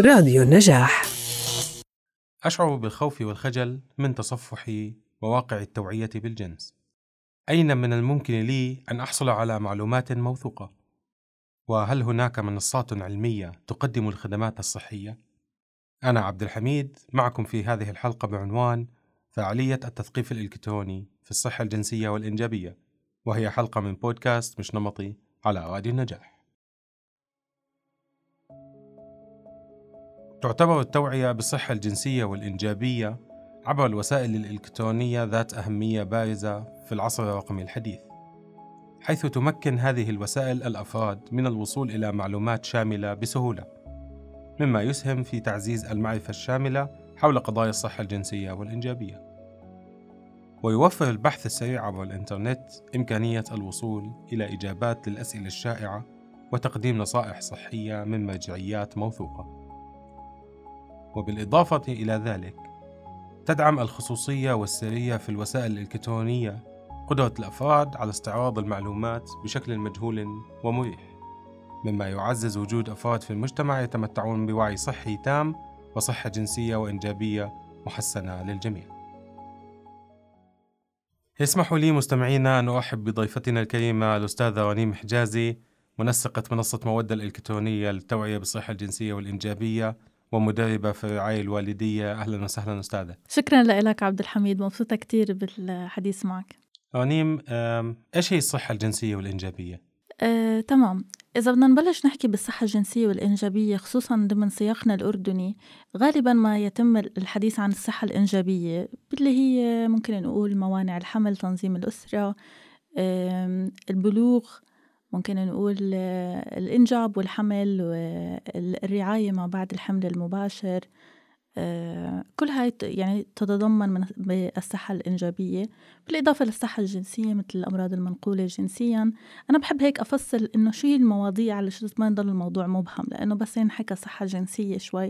راديو النجاح أشعر بالخوف والخجل من تصفح مواقع التوعية بالجنس. أين من الممكن لي أن أحصل على معلومات موثوقة؟ وهل هناك منصات علمية تقدم الخدمات الصحية؟ أنا عبد الحميد معكم في هذه الحلقة بعنوان فعالية التثقيف الإلكتروني في الصحة الجنسية والإنجابية، وهي حلقة من بودكاست مش نمطي على راديو النجاح. تعتبر التوعية بالصحة الجنسية والإنجابية عبر الوسائل الإلكترونية ذات أهمية بارزة في العصر الرقمي الحديث، حيث تمكن هذه الوسائل الأفراد من الوصول إلى معلومات شاملة بسهولة، مما يسهم في تعزيز المعرفة الشاملة حول قضايا الصحة الجنسية والإنجابية. ويوفر البحث السريع عبر الإنترنت إمكانية الوصول إلى إجابات للأسئلة الشائعة وتقديم نصائح صحية من مرجعيات موثوقة. وبالإضافة إلى ذلك تدعم الخصوصية والسرية في الوسائل الإلكترونية قدرة الأفراد على استعراض المعلومات بشكل مجهول ومريح مما يعزز وجود أفراد في المجتمع يتمتعون بوعي صحي تام وصحة جنسية وإنجابية محسنة للجميع. يسمح لي مستمعينا أن أرحب بضيفتنا الكريمة الأستاذة رنيم حجازي منسقة منصة مودة الإلكترونية للتوعية بالصحة الجنسية والإنجابية. ومدربة في الرعاية الوالدية. أهلا وسهلا أستاذة. شكرا لك عبد الحميد. مبسوطة كثير بالحديث معك. رنيم إيش هي الصحة الجنسية والإنجابية؟ آه، تمام. إذا بدنا نبلش نحكي بالصحة الجنسية والإنجابية خصوصا ضمن سياقنا الأردني غالبا ما يتم الحديث عن الصحة الإنجابية اللي هي ممكن نقول موانع الحمل تنظيم الأسرة البلوغ ممكن نقول آه، الإنجاب والحمل والرعاية ما بعد الحمل المباشر آه، كل هاي يعني تتضمن من الصحة الإنجابية. بالإضافة للصحة الجنسية مثل الأمراض المنقولة جنسيا أنا بحب هيك أفصل إنه شو المواضيع على ما يضل الموضوع مبهم لأنه بس ينحكى صحة جنسية شوي.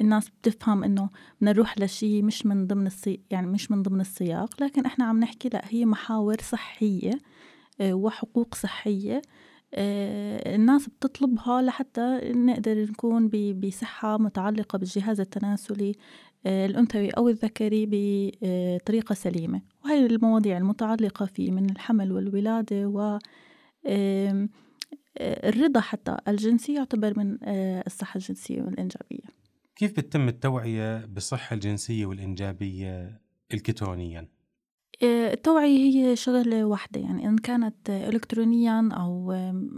الناس بتفهم إنه بدنا نروح لشيء مش من ضمن السياق يعني مش من ضمن السياق لكن إحنا عم نحكي لا هي محاور صحية. آه، وحقوق صحية. آه، الناس بتطلبها لحتى نقدر نكون بصحة متعلقة بالجهاز التناسلي آه، الأنثوي أو الذكري بطريقة سليمة. وهي المواضيع المتعلقة فيه من الحمل والولادة و الرضا حتى الجنسي يعتبر من الصحة الجنسية والإنجابية. كيف بتتم التوعية بالصحة الجنسية والإنجابية إلكترونياً؟ التوعية هي شغلة واحدة. يعني إن كانت إلكترونيا أو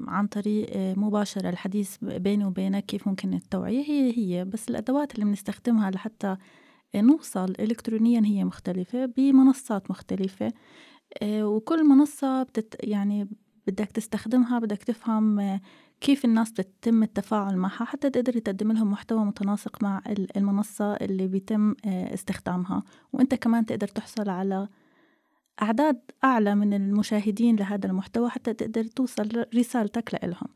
عن طريق مباشرة الحديث بيني وبينك كيف ممكن التوعية هي هي. بس الأدوات اللي بنستخدمها لحتى نوصل إلكترونيا هي مختلفة بمنصات مختلفة. وكل منصة بتت يعني بدك تستخدمها بدك تفهم كيف الناس بتتم التفاعل معها حتى تقدر تقدم لهم محتوى متناسق مع المنصة اللي بيتم استخدامها. وإنت كمان تقدر تحصل على أعداد أعلى من المشاهدين لهذا المحتوى حتى تقدر توصل رسالتك لإلهم.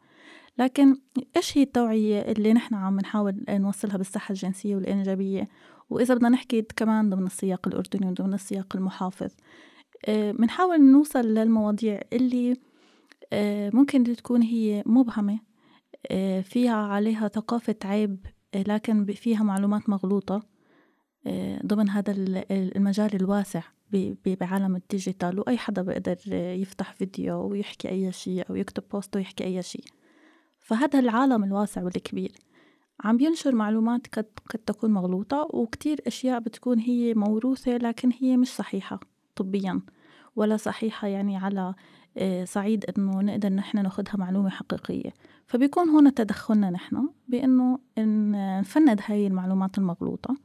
لكن إيش هي التوعية اللي نحن عم نحاول نوصلها بالصحة الجنسية والإنجابية؟ وإذا بدنا نحكي كمان ضمن السياق الأردني وضمن السياق المحافظ بنحاول آه، نوصل للمواضيع اللي آه، ممكن تكون هي مبهمة آه، فيها عليها ثقافة عيب لكن فيها معلومات مغلوطة ضمن هذا المجال الواسع. بعالم ال digital وأي حدا بيقدر يفتح فيديو ويحكي أي شيء أو يكتب post ويحكي أي شيء فهذا العالم الواسع والكبير. عم بينشر معلومات قد, قد تكون مغلوطة وكتير أشياء بتكون هي موروثة لكن هي مش صحيحة طبيا. ولا صحيحة يعني على آه، صعيد إنه نقدر نحن ناخدها معلومة حقيقية. فبيكون هنا تدخلنا نحن بإنه نفند هاي المعلومات المغلوطة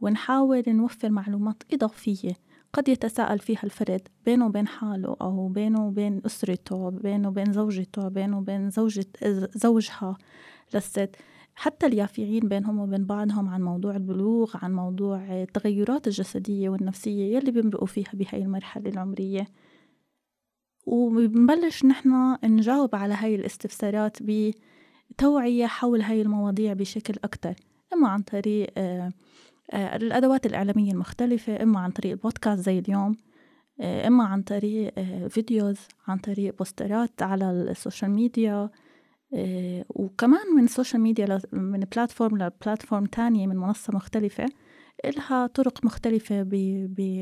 ونحاول نوفر معلومات إضافية قد يتساءل فيها الفرد بينه وبين حاله أو بينه وبين أسرته بينه وبين زوجته بينه وبين زوجة زوجها للست. حتى اليافعين بينهم وبين بعضهم عن موضوع البلوغ عن موضوع التغيرات الجسدية والنفسية يلي بيمرقوا فيها بهاي المرحلة العمرية. وبنبلش نحن نجاوب على هاي الاستفسارات بتوعية حول هاي المواضيع بشكل أكتر إما عن طريق آه الأدوات الإعلامية المختلفة إما عن طريق البودكاست زي اليوم آه، إما عن طريق آه، videos عن طريق بوسترات على ال social media آه، وكمان من ال social media من platform ل platform تانية من منصة مختلفة إلها طرق مختلفة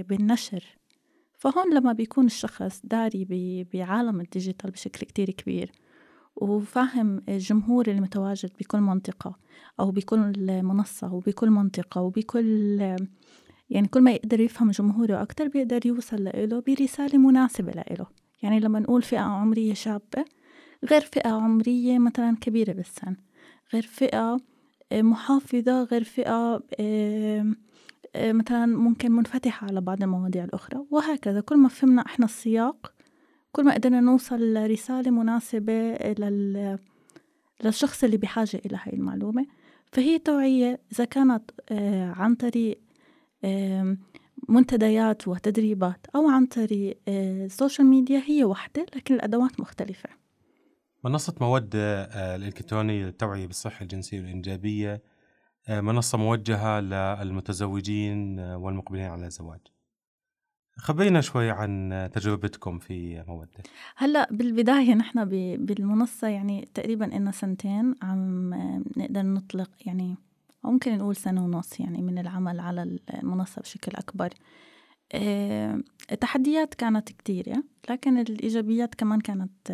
بالنشر. فهون لما بيكون الشخص داري بعالم ال digital بشكل كتير كبير وفاهم الجمهور المتواجد بكل منطقة أو بكل منصة وبكل منطقة وبكل يعني كل ما يقدر يفهم جمهوره أكتر بيقدر يوصل له برسالة مناسبة له يعني لما نقول فئة عمرية شابة غير فئة عمرية مثلا كبيرة بالسن غير فئة آه، محافظة غير فئة آه، آه، مثلا ممكن منفتحة على بعض المواضيع الأخرى وهكذا. كل ما فهمنا إحنا السياق كل ما قدرنا نوصل لرسالة مناسبة لل... للشخص اللي بحاجة إلى هاي المعلومة. فهي توعية إذا كانت عن طريق منتديات وتدريبات أو عن طريق السوشيال ميديا هي واحدة لكن الأدوات مختلفة. منصة مودة آه، الإلكترونية للتوعية بالصحة الجنسية والإنجابية آه، منصة موجهة للمتزوجين آه، والمقبلين على الزواج. خبرينا شوي عن تجربتكم في مودة. هلأ بالبداية نحن بالمنصة يعني تقريبا إلنا سنتين عم نقدر نطلق يعني ممكن نقول سنة ونص يعني من العمل على المنصة بشكل أكبر. التحديات كانت كتيرة لكن الإيجابيات كمان كانت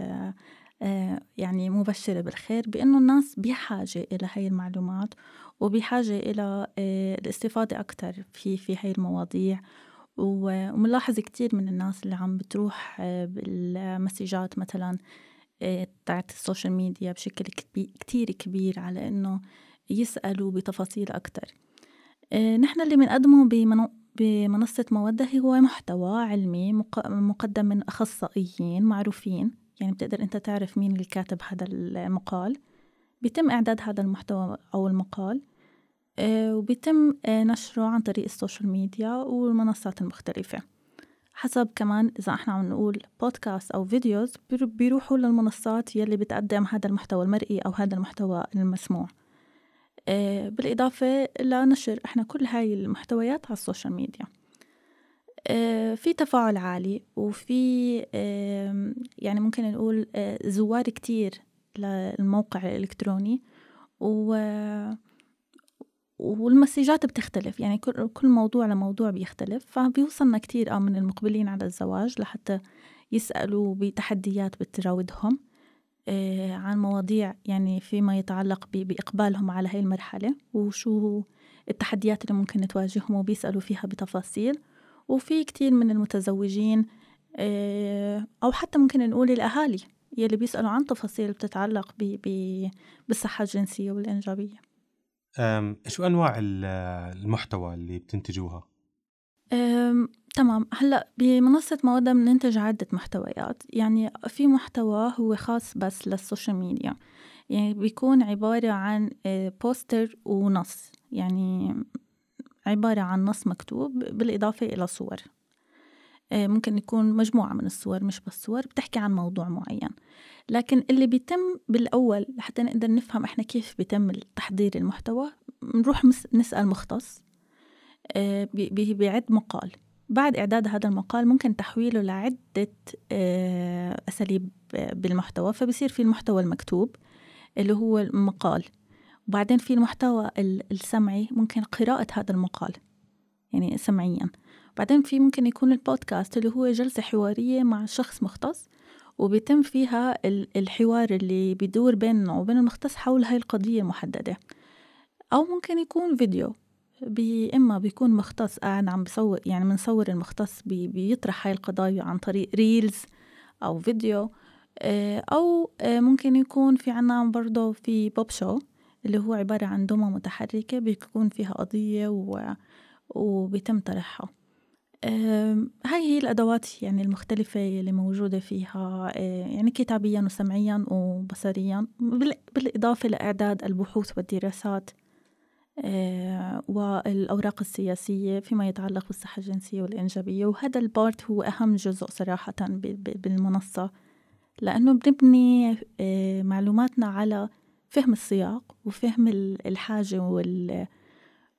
آه، يعني مبشرة بالخير بأنه الناس بحاجة إلى هاي المعلومات وبحاجة إلى آه، الاستفادة أكتر في في هاي المواضيع وملاحظ كتير من الناس اللي عم بتروح آه، بالمسجات مثلا تاعت ال social media بشكل كتير كبير على إنه يسألوا بتفاصيل أكتر. نحن اللي بنقدمه بمنصة مودة هو محتوى علمي مقدم من أخصائيين معروفين. يعني بتقدر أنت تعرف مين اللي كاتب هذا المقال. بيتم إعداد هذا المحتوى أو المقال. آه، وبيتم آه، نشره عن طريق ال social media والمنصات المختلفة. حسب كمان إذا إحنا عم نقول بودكاست أو videos بيروحوا للمنصات يلي بتقدم هذا المحتوى المرئي أو هذا المحتوى المسموع. آه، بالإضافة لنشر إحنا كل هاي المحتويات على ال social media. آه، في تفاعل عالي وفي يعني ممكن نقول آه، زوار كتير للموقع الإلكتروني. و والمسجات بتختلف يعني كل موضوع لموضوع بيختلف فبيوصلنا كتير آه من المقبلين على الزواج لحتى يسألوا بتحديات بتراودهم عن مواضيع يعني فيما يتعلق بإقبالهم على هاي المرحلة وشو التحديات اللي ممكن تواجههم وبيسألوا فيها بتفاصيل. وفي كتير من المتزوجين آه، أو حتى ممكن نقول الأهالي يلي بيسألوا عن تفاصيل بتتعلق بالصحة الجنسية والإنجابية. شو أنواع المحتوى اللي بتنتجوها؟ تمام. هلأ بمنصة مودة بننتج عدة محتويات. يعني في محتوى هو خاص بس لل social media. يعني بيكون عبارة عن poster آه، ونص. يعني عبارة عن نص مكتوب بالإضافة إلى صور. ممكن يكون مجموعة من الصور مش بس صور بتحكي عن موضوع معين. لكن اللي بيتم بالأول لحتى نقدر نفهم إحنا كيف بيتم تحضير المحتوى نروح نسأل مختص آه، بيعد مقال. بعد إعداد هذا المقال ممكن تحويله لعدة آه، أساليب بالمحتوى. فبصير في المحتوى المكتوب اللي هو المقال. وبعدين في المحتوى السمعي ممكن قراءة هذا المقال يعني سمعيا. بعدين في ممكن يكون البودكاست اللي هو جلسة حوارية مع شخص مختص وبيتم فيها الحوار اللي بيدور بيننا وبين المختص حول هاي القضية المحددة أو ممكن يكون فيديو بي إما بيكون مختص قاعد عم بصور يعني بنصور المختص بي بيطرح هاي القضايا عن طريق reels أو فيديو. آه، أو آه، ممكن يكون في عنا برضه في puppet show اللي هو عبارة عن دمى متحركة بيكون فيها قضية و... وبيتم طرحها. هاي هي الأدوات يعني المختلفة اللي موجودة فيها آه، يعني كتابيا وسمعيا وبصريا بالإضافة لإعداد البحوث والدراسات آه، والأوراق السياسية فيما يتعلق بالصحة الجنسية والإنجابية. وهذا البارت هو أهم جزء صراحة بالمنصة لأنه بنبني آه، معلوماتنا على فهم السياق وفهم الحاجة وال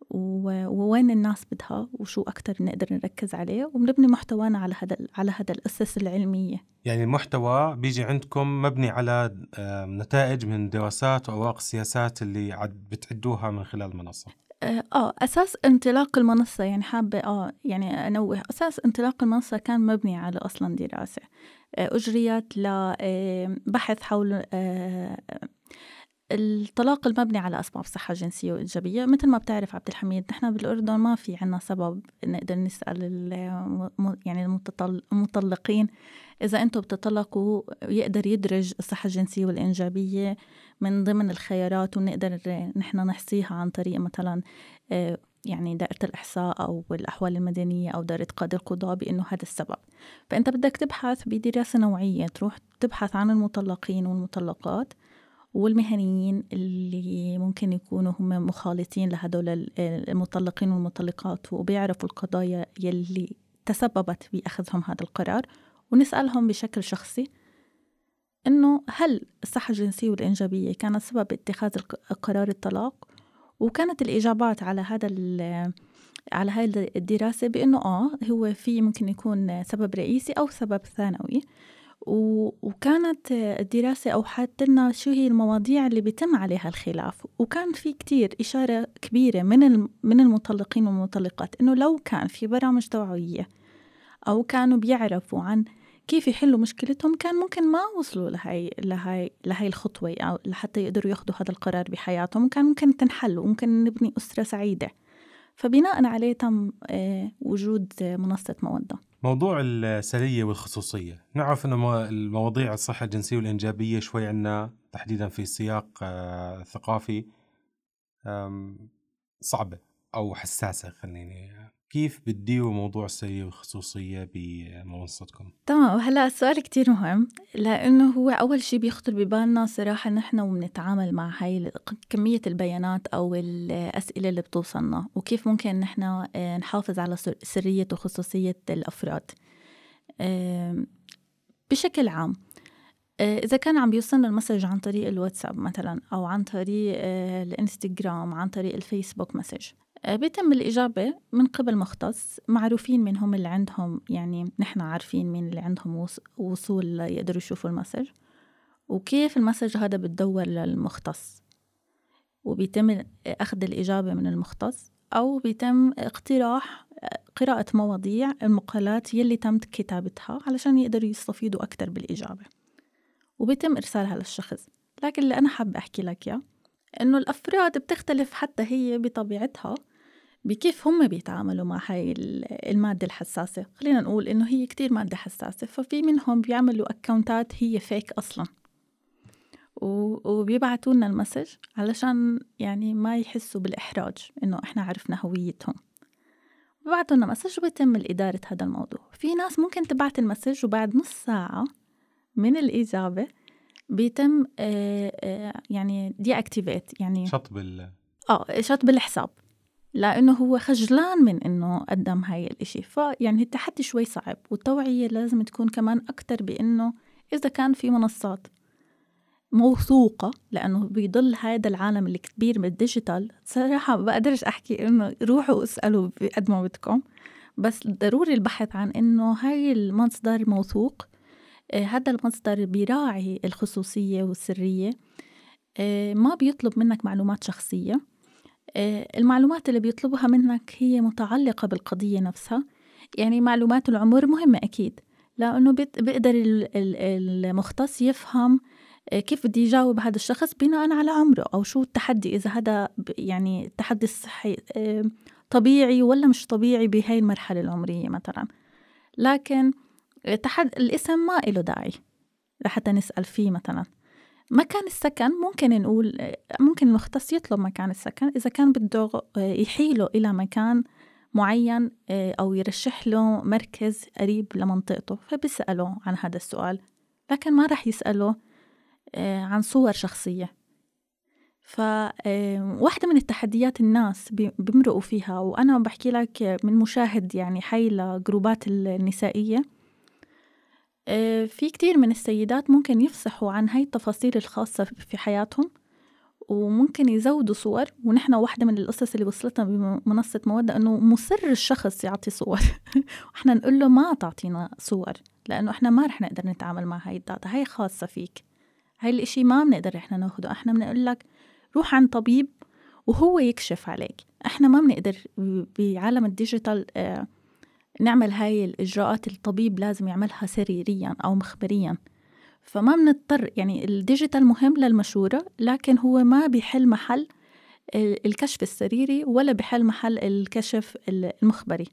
ووين الناس بدها وشو أكتر نقدر نركز عليه وبنبني محتوانا على هذا على هذا الأسس العلمية. يعني المحتوى بيجي عندكم مبني على نتائج من دراسات وأوراق السياسات اللي عد بتعدوها من خلال المنصة. آه, آه، أساس انطلاق المنصة يعني حابة آه يعني أنوه أساس انطلاق المنصة كان مبني على أصلا دراسة. آه، أجريت لبحث حول الطلاق المبني على أسباب صحة جنسية وإيجابية. مثل ما بتعرف عبد الحميد نحن بالأردن ما في عنا سبب نقدر نسأل يعني المطلقين إذا أنتم بتطلقوا يقدر يدرج الصحة الجنسية والإنجابية من ضمن الخيارات ونقدر نحن نحصيها عن طريق مثلا آه، يعني دائرة الإحصاء أو الأحوال المدنية أو دائرة قاضي القضاء بأنه هذا السبب. فأنت بدك تبحث بدراسة نوعية تروح تبحث عن المطلقين والمطلقات. والمهنيين اللي ممكن يكونوا هم مخالطين لهدول المطلقين والمطلقات وبيعرفوا القضايا يلي تسببت بأخذهم هذا القرار ونسألهم بشكل شخصي إنه هل الصحة الجنسية والإنجابية كانت سبب اتخاذ قرار الطلاق؟ وكانت الإجابات على هذا على هاي الدراسة بأنه آه هو في ممكن يكون سبب رئيسي أو سبب ثانوي. وكانت الدراسة أوحت لنا شو هي المواضيع اللي بيتم عليها الخلاف. وكان في كتير إشارة كبيرة من من المطلقين والمطلقات إنه لو كان في برامج توعوية أو كانوا بيعرفوا عن كيف يحلوا مشكلتهم كان ممكن ما وصلوا لهي لهي لهي الخطوة أو لحتى يقدروا ياخذوا هذا القرار بحياتهم. كان ممكن تنحل وممكن نبني أسرة سعيدة. فبناء عليه تم آه، وجود منصة مودة. موضوع السرية والخصوصية. نعرف أنه المواضيع الصحة الجنسية والإنجابية شوي عنا تحديدا في سياق آه، ثقافي صعبة أو حساسة خليني كيف بتديروا موضوع السرية والخصوصية بمنصتكم؟ تمام وهلا السؤال كتير مهم لأنه هو أول شيء بيخطر ببالنا صراحة نحن وبنتعامل مع هاي كمية البيانات أو الأسئلة اللي بتوصلنا وكيف ممكن نحن آه، نحافظ على سرية وخصوصية الأفراد بشكل عام آه، إذا كان عم بيوصلنا ال message عن طريق الواتساب مثلا أو عن طريق آه، الإنستغرام عن طريق الفيسبوك message آه، بيتم الإجابة من قبل مختص معروفين من هم اللي عندهم يعني نحن عارفين مين اللي عندهم وصول يقدروا يشوفوا ال message. وكيف ال message هذا بتدور للمختص. وبيتم أخذ الإجابة من المختص. أو بيتم اقتراح قراءة مواضيع المقالات يلي تم كتابتها علشان يقدروا يستفيدوا أكثر بالإجابة. وبيتم إرسالها للشخص لكن اللي أنا حابة أحكي لك إياه إنه الأفراد بتختلف حتى هي بطبيعتها. بكيف هم بيتعاملوا مع هاي المادة الحساسة. خلينا نقول إنه هي كتير مادة حساسة ففي منهم بيعملوا أكاونتات هي فيك أصلا. وبيبعتوا لنا ال message علشان يعني ما يحسوا بالإحراج إنه إحنا عرفنا هويتهم. ببعتوا لنا message وبيتم الإدارة هذا الموضوع. في ناس ممكن تبعت ال message وبعد نص ساعة من الإجابة بيتم آه، آه، يعني deactivate يعني شطب ال آه شطب الحساب لأنه هو خجلان من إنه قدم هاي الإشي. فيعني التحدي شوي صعب والتوعية لازم تكون كمان أكثر بإنه إذا كان في منصات موثوقة لأنه بيضل هذا العالم الكبير بالديجيتال صراحة بقدرش أحكي إنه روحوا اسألوا قد ما بدكم. بس ضروري البحث عن إنه هاي المصدر موثوق آه، هذا المصدر بيراعي الخصوصية والسرية. آه، ما بيطلب منك معلومات شخصية. المعلومات اللي بيطلبها منك هي متعلقة بالقضية نفسها. يعني معلومات العمر مهمة أكيد لأنه بيقدر المختص يفهم كيف بدي يجاوب هذا الشخص بناء على عمره أو شو التحدي إذا هذا يعني التحدي الصحي طبيعي ولا مش طبيعي بهاي المرحلة العمرية مثلا. لكن تحد الاسم ما له داعي. لحتى نسأل فيه مثلا. مكان السكن ممكن نقول ممكن المختص يطلب مكان السكن. إذا كان بده يحيله إلى مكان معين أو يرشح له مركز قريب لمنطقته فبيسأله عن هذا السؤال. لكن ما رح يسأله عن صور شخصية. فواحدة من التحديات الناس بيمرقوا فيها وأنا بحكي لك من مشاهد يعني حي لجروبات النسائية. آه، في كتير من السيدات ممكن يفصحوا عن هاي التفاصيل الخاصة في حياتهم وممكن يزودوا صور ونحن واحدة من القصص اللي وصلتنا بمنصة مودة إنه مصر الشخص يعطي صور. وإحنا نقول له ما تعطينا صور لأنه إحنا ما رح نقدر نتعامل مع هاي ال data هاي خاصة فيك. هاي الإشي ما بنقدر إحنا ناخده إحنا بنقول لك روح عند طبيب وهو يكشف عليك. إحنا ما بنقدر بعالم ال digital آه، نعمل هاي الإجراءات الطبيب لازم يعملها سريريا أو مخبريا. فما بنضطر يعني ال digital مهم للمشورة لكن هو ما بيحل محل الكشف السريري ولا بحل محل الكشف المخبري.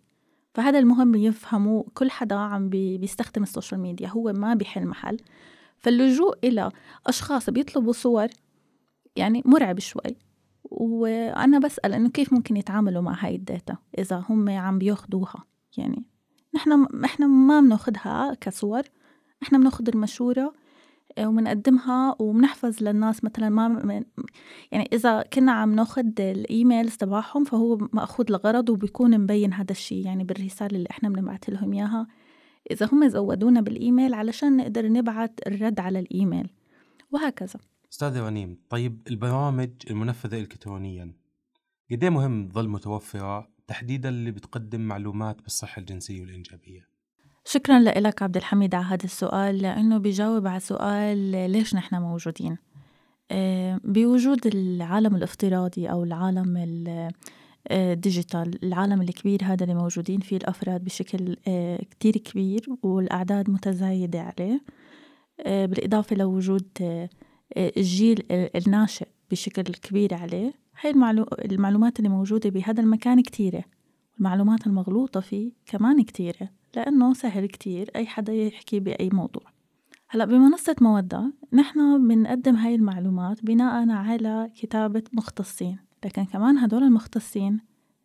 فهذا المهم يفهموا كل حدا عم بيستخدم ال social media هو ما بيحل محل. فاللجوء إلى أشخاص بيطلبوا صور يعني مرعب شوي. وأنا بسأل إنه كيف ممكن يتعاملوا مع هاي ال data إذا هم عم بياخدوها؟ يعني. نحن إحنا ما بناخدها كصور. إحنا بناخد المشورة وبنقدمها وبنحفظ للناس مثلا ما يعني إذا كنا عم ناخد الإيميلز تبعهم فهو مأخوذ لغرض وبيكون مبين هذا الشيء يعني بالرسالة اللي إحنا بنبعث لهم إياها. إذا هم زودونا بالإيميل علشان نقدر نبعث الرد على الإيميل. وهكذا. أستاذ غنيم طيب البرامج المنفذة إلكترونيا قد إيه مهم تظل متوفرة؟ تحديدا اللي بتقدم معلومات بالصحة الجنسية والإنجابية. شكرا لك عبد الحميد على هذا السؤال لأنه بيجاوب على سؤال ليش نحن موجودين. آه، بوجود العالم الافتراضي أو العالم الديجيتال آه، العالم الكبير هذا اللي موجودين فيه الأفراد بشكل آه، كتير كبير والأعداد متزايدة عليه. بالإضافة لوجود الجيل الناشئ بشكل كبير عليه. هاي المعلومات اللي موجودة بهذا المكان كتيرة المعلومات المغلوطة فيه كمان كتيرة لأنه سهل كتير أي حدا يحكي بأي موضوع. هلأ بمنصة مودة نحن بنقدم هاي المعلومات بناء على كتابة مختصين لكن كمان هدول المختصين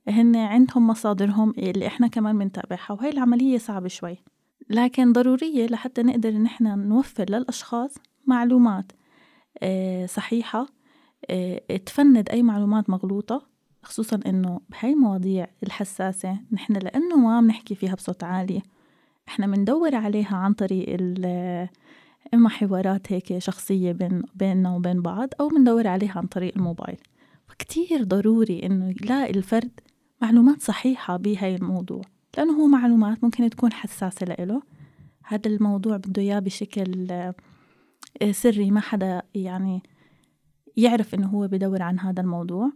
هن عندهم مصادرهم اللي إحنا كمان بنتابعها وهي العملية صعبة شوي. لكن ضرورية لحتى نقدر نحن نوفر للأشخاص معلومات آه، صحيحة تفند أي معلومات مغلوطة خصوصا إنه بهاي المواضيع الحساسة نحن لأنه ما بنحكي فيها بصوت عالي. إحنا بندور عليها عن طريق إما حوارات هيك شخصية بين بيننا وبين بعض أو بندور عليها عن طريق الموبايل. فكتير ضروري إنه يلاقي الفرد معلومات صحيحة بهاي الموضوع لأنه هو معلومات ممكن تكون حساسة لإله. هذا الموضوع بده إياه بشكل آه، سري ما حدا يعني يعرف إنه هو بدور عن هذا الموضوع.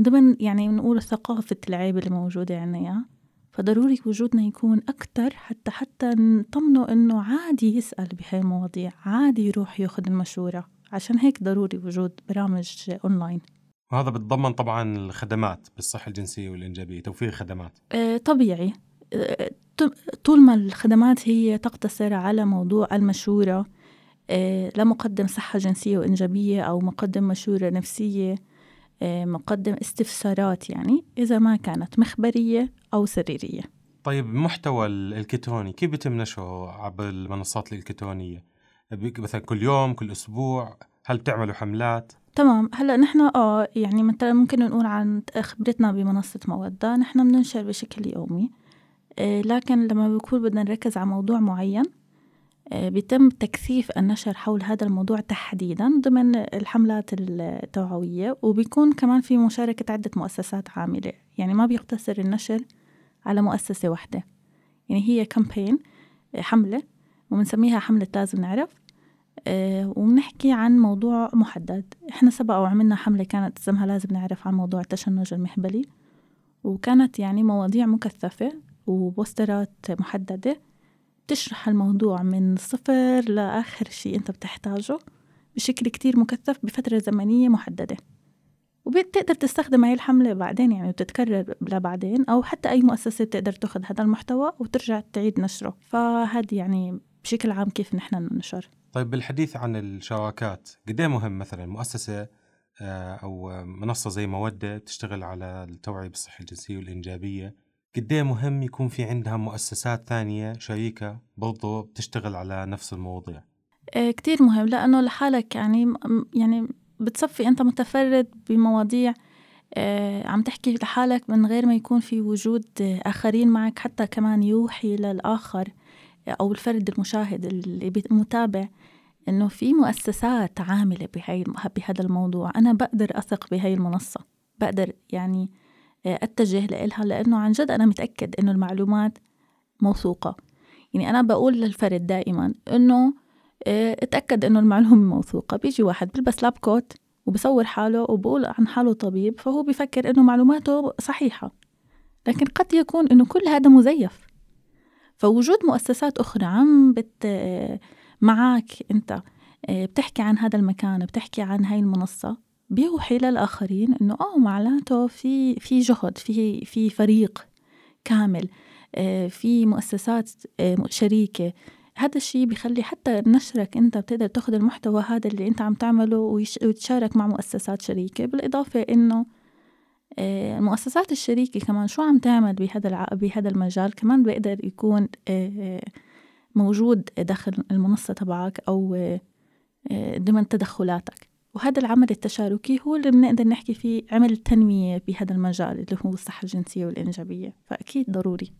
ضمن يعني نقول ثقافة العيب اللي موجودة عنا فضروري وجودنا يكون أكتر حتى حتى نطمنه إنه عادي يسأل بهاي المواضيع عادي يروح ياخذ المشورة. عشان هيك ضروري وجود برامج أونلاين. وهذا بتضمن طبعا الخدمات بالصحة الجنسية والإنجابية توفير خدمات. آه طبيعي. آه طول ما الخدمات هي تقتصر على موضوع المشورة لمقدم صحة جنسية وإنجابية أو مقدم مشورة نفسية آه، مقدم استفسارات يعني إذا ما كانت مخبرية أو سريرية طيب المحتوى الإلكتروني كيف بيتم نشره عبر المنصات الإلكترونية؟ مثلا كل يوم كل أسبوع هل بتعملوا حملات؟ تمام هلأ نحن آه يعني مثلا ممكن نقول عن خبرتنا بمنصة مودة نحن بننشر بشكل يومي آه لكن لما بيكون بدنا نركز على موضوع معين آه، بيتم تكثيف النشر حول هذا الموضوع تحديدا ضمن الحملات التوعوية وبيكون كمان في مشاركة عدة مؤسسات عاملة. يعني ما بيقتصر النشر على مؤسسة واحدة. يعني هي كامبين آه، حملة وبنسميها حملة لازم نعرف. آه، وبنحكي عن موضوع محدد. إحنا سبق وعملنا حملة كانت اسمها لازم نعرف عن موضوع التشنج المهبلي وكانت يعني مواضيع مكثفة وبوسترات محددة. تشرح الموضوع من صفر لآخر شيء أنت بتحتاجه بشكل كتير مكثف بفترة زمنية محددة. وبتقدر تستخدم هاي الحملة بعدين يعني وتتكرر لبعدين أو حتى أي مؤسسة بتقدر تأخذ هذا المحتوى وترجع تعيد نشره. فهذا يعني بشكل عام كيف نحن ننشر. طيب بالحديث عن الشراكات قد إيه مهم مثلا مؤسسة آه، أو منصة زي مودة تشتغل على التوعية بالصحة الجنسية والإنجابية؟ قد إيه مهم يكون في عندها مؤسسات ثانية شريكة برضو بتشتغل على نفس المواضيع؟ إيه كتير مهم لأنه لحالك يعني يعني بتصفي أنت متفرد بمواضيع إيه عم تحكي لحالك من غير ما يكون في وجود آخرين معك حتى كمان يوحي للآخر أو الفرد المشاهد اللي متابع إنه في مؤسسات عاملة بهاي بهذا الموضوع. أنا بقدر أثق بهاي المنصة. بقدر يعني آه، أتجه لإلها لأنه عن جد أنا متأكد إنه المعلومات موثوقة. يعني أنا بقول للفرد دائما إنه آه، اتأكد إنه المعلومة موثوقة. بيجي واحد بلبس لاب كوت وبصور حاله وبقول عن حاله طبيب فهو بفكر إنه معلوماته صحيحة. لكن قد يكون إنه كل هذا مزيف. فوجود مؤسسات أخرى عم بت معك أنت آه، بتحكي عن هذا المكان بتحكي عن هاي المنصة بيوحي للآخرين إنه آه معناته في في جهد في في فريق كامل آه، في مؤسسات آه، شريكة. هذا الشيء بيخلي حتى نشرك أنت بتقدر تاخذ المحتوى هذا اللي أنت عم تعمله وتشارك مع مؤسسات شريكة. بالإضافة إنه المؤسسات الشريكة كمان شو عم تعمل بهذا بهذا المجال؟ كمان بيقدر يكون موجود داخل المنصة تبعك أو ضمن تدخلاتك. وهذا العمل التشاركي هو اللي بنقدر نحكي فيه عمل تنمية بهذا المجال اللي هو الصحة الجنسية والإنجابية فأكيد ضروري.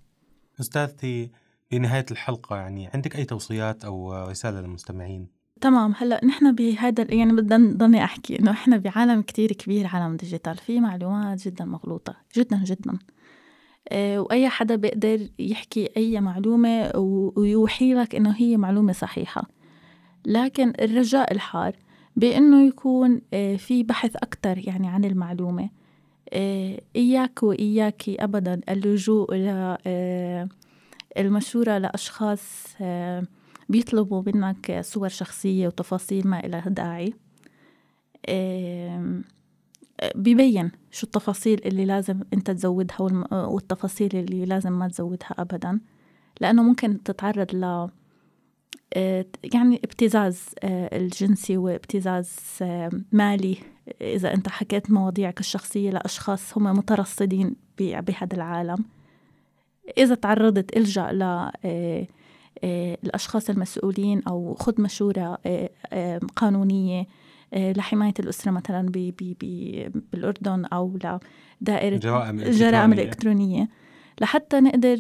أستاذتي في نهاية الحلقة يعني عندك أي توصيات أو رسالة للمستمعين؟ تمام هلأ نحن بهذا يعني بدنا ضلني أحكي إنه إحنا بعالم كتير كبير عالم ديجيتال في معلومات جدا مغلوطة جدا جدا. آه، وأي حدا بيقدر يحكي أي معلومة ويوحي لك إنه هي معلومة صحيحة. لكن الرجاء الحار بأنه يكون آه، في بحث أكثر يعني عن المعلومة. آه، إياك واياك ابدا. اللجوء إلى المشورة لأشخاص بيطلبوا منك صور شخصية وتفاصيل ما إلها داعي. ببين شو التفاصيل اللي لازم أنت تزودها والتفاصيل اللي لازم ما تزودها أبدا. لأنه ممكن تتعرض ل آه، يعني ابتزاز آه، الجنسي وابتزاز آه، مالي. إذا أنت حكيت مواضيعك الشخصية لأشخاص هم مترصدين بهذا العالم. إذا تعرضت إلجأ ل آه، الأشخاص المسؤولين أو خذ مشورة آه، آه، قانونية لحماية الأسرة مثلا بي بي بي بالأردن أو لدائرة الجرائم الجرائم الإلكترونية لحتى نقدر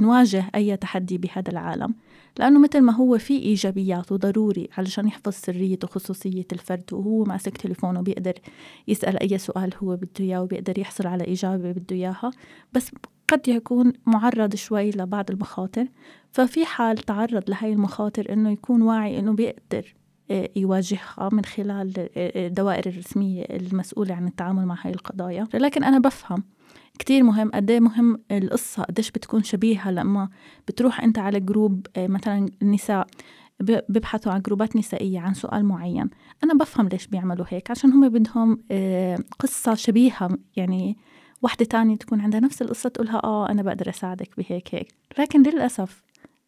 نواجه أي تحدي بهذا العالم. لأنه مثل ما هو في إيجابيات وضروري علشان يحفظ سرية وخصوصية الفرد وهو ماسك تليفونه بيقدر يسأل أي سؤال هو بده إياه وبيقدر يحصل على إجابة بده إياها بس قد يكون معرض شوي لبعض المخاطر. ففي حال تعرض لهي المخاطر إنه يكون واعي إنه بيقدر آه، يواجهها من خلال آه، الدوائر الرسمية المسؤولة عن التعامل مع هاي القضايا. لكن أنا بفهم كتير مهم. قد إيه مهم القصة؟ قديش بتكون شبيهة لما بتروح أنت على جروب آه، مثلا النساء بيبحثوا عن جروبات نسائية عن سؤال معين. أنا بفهم ليش بيعملوا هيك عشان هم بدهم قصة شبيهة. يعني وحدة تانية تكون عندها نفس القصة تقولها آه أنا بقدر أساعدك بهيك هيك. لكن للأسف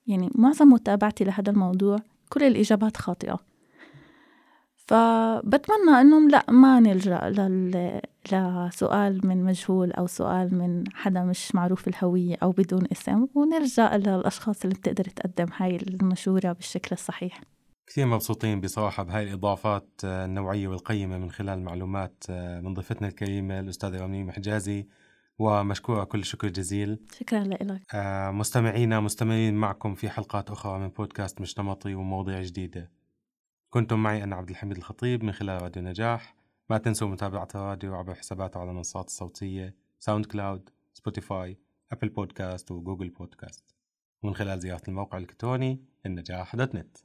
يعني معظم متابعتي لهذا الموضوع كل الإجابات خاطئة. فبتمنى إنهم لا ما نلجأ لل... لسؤال من مجهول أو سؤال من حدا مش معروف الهويه أو بدون اسم ونرجع للأشخاص اللي بتقدر تقدم هاي المشورة بالشكل الصحيح. كثير مبسوطين بصراحة بهاي الإضافات النوعية والقيمة من خلال معلومات من ضيفتنا الكريمة الأستاذة رميم حجازي ومشكورة كل شكر جزيل. شكرا لك آه، مستمعينا مستمرين معكم في حلقات أخرى من بودكاست مش نمطي ومواضيع جديدة. كنتم معي أنا عبد الحميد الخطيب من خلال راديو نجاح. ما تنسوا متابعة الراديو عبر حساباته على المنصات الصوتية ساوند كلاود سبوتيفاي أبل بودكاست وجوجل بودكاست. ومن خلال زيارة الموقع الإلكتروني النجاح دوت نت.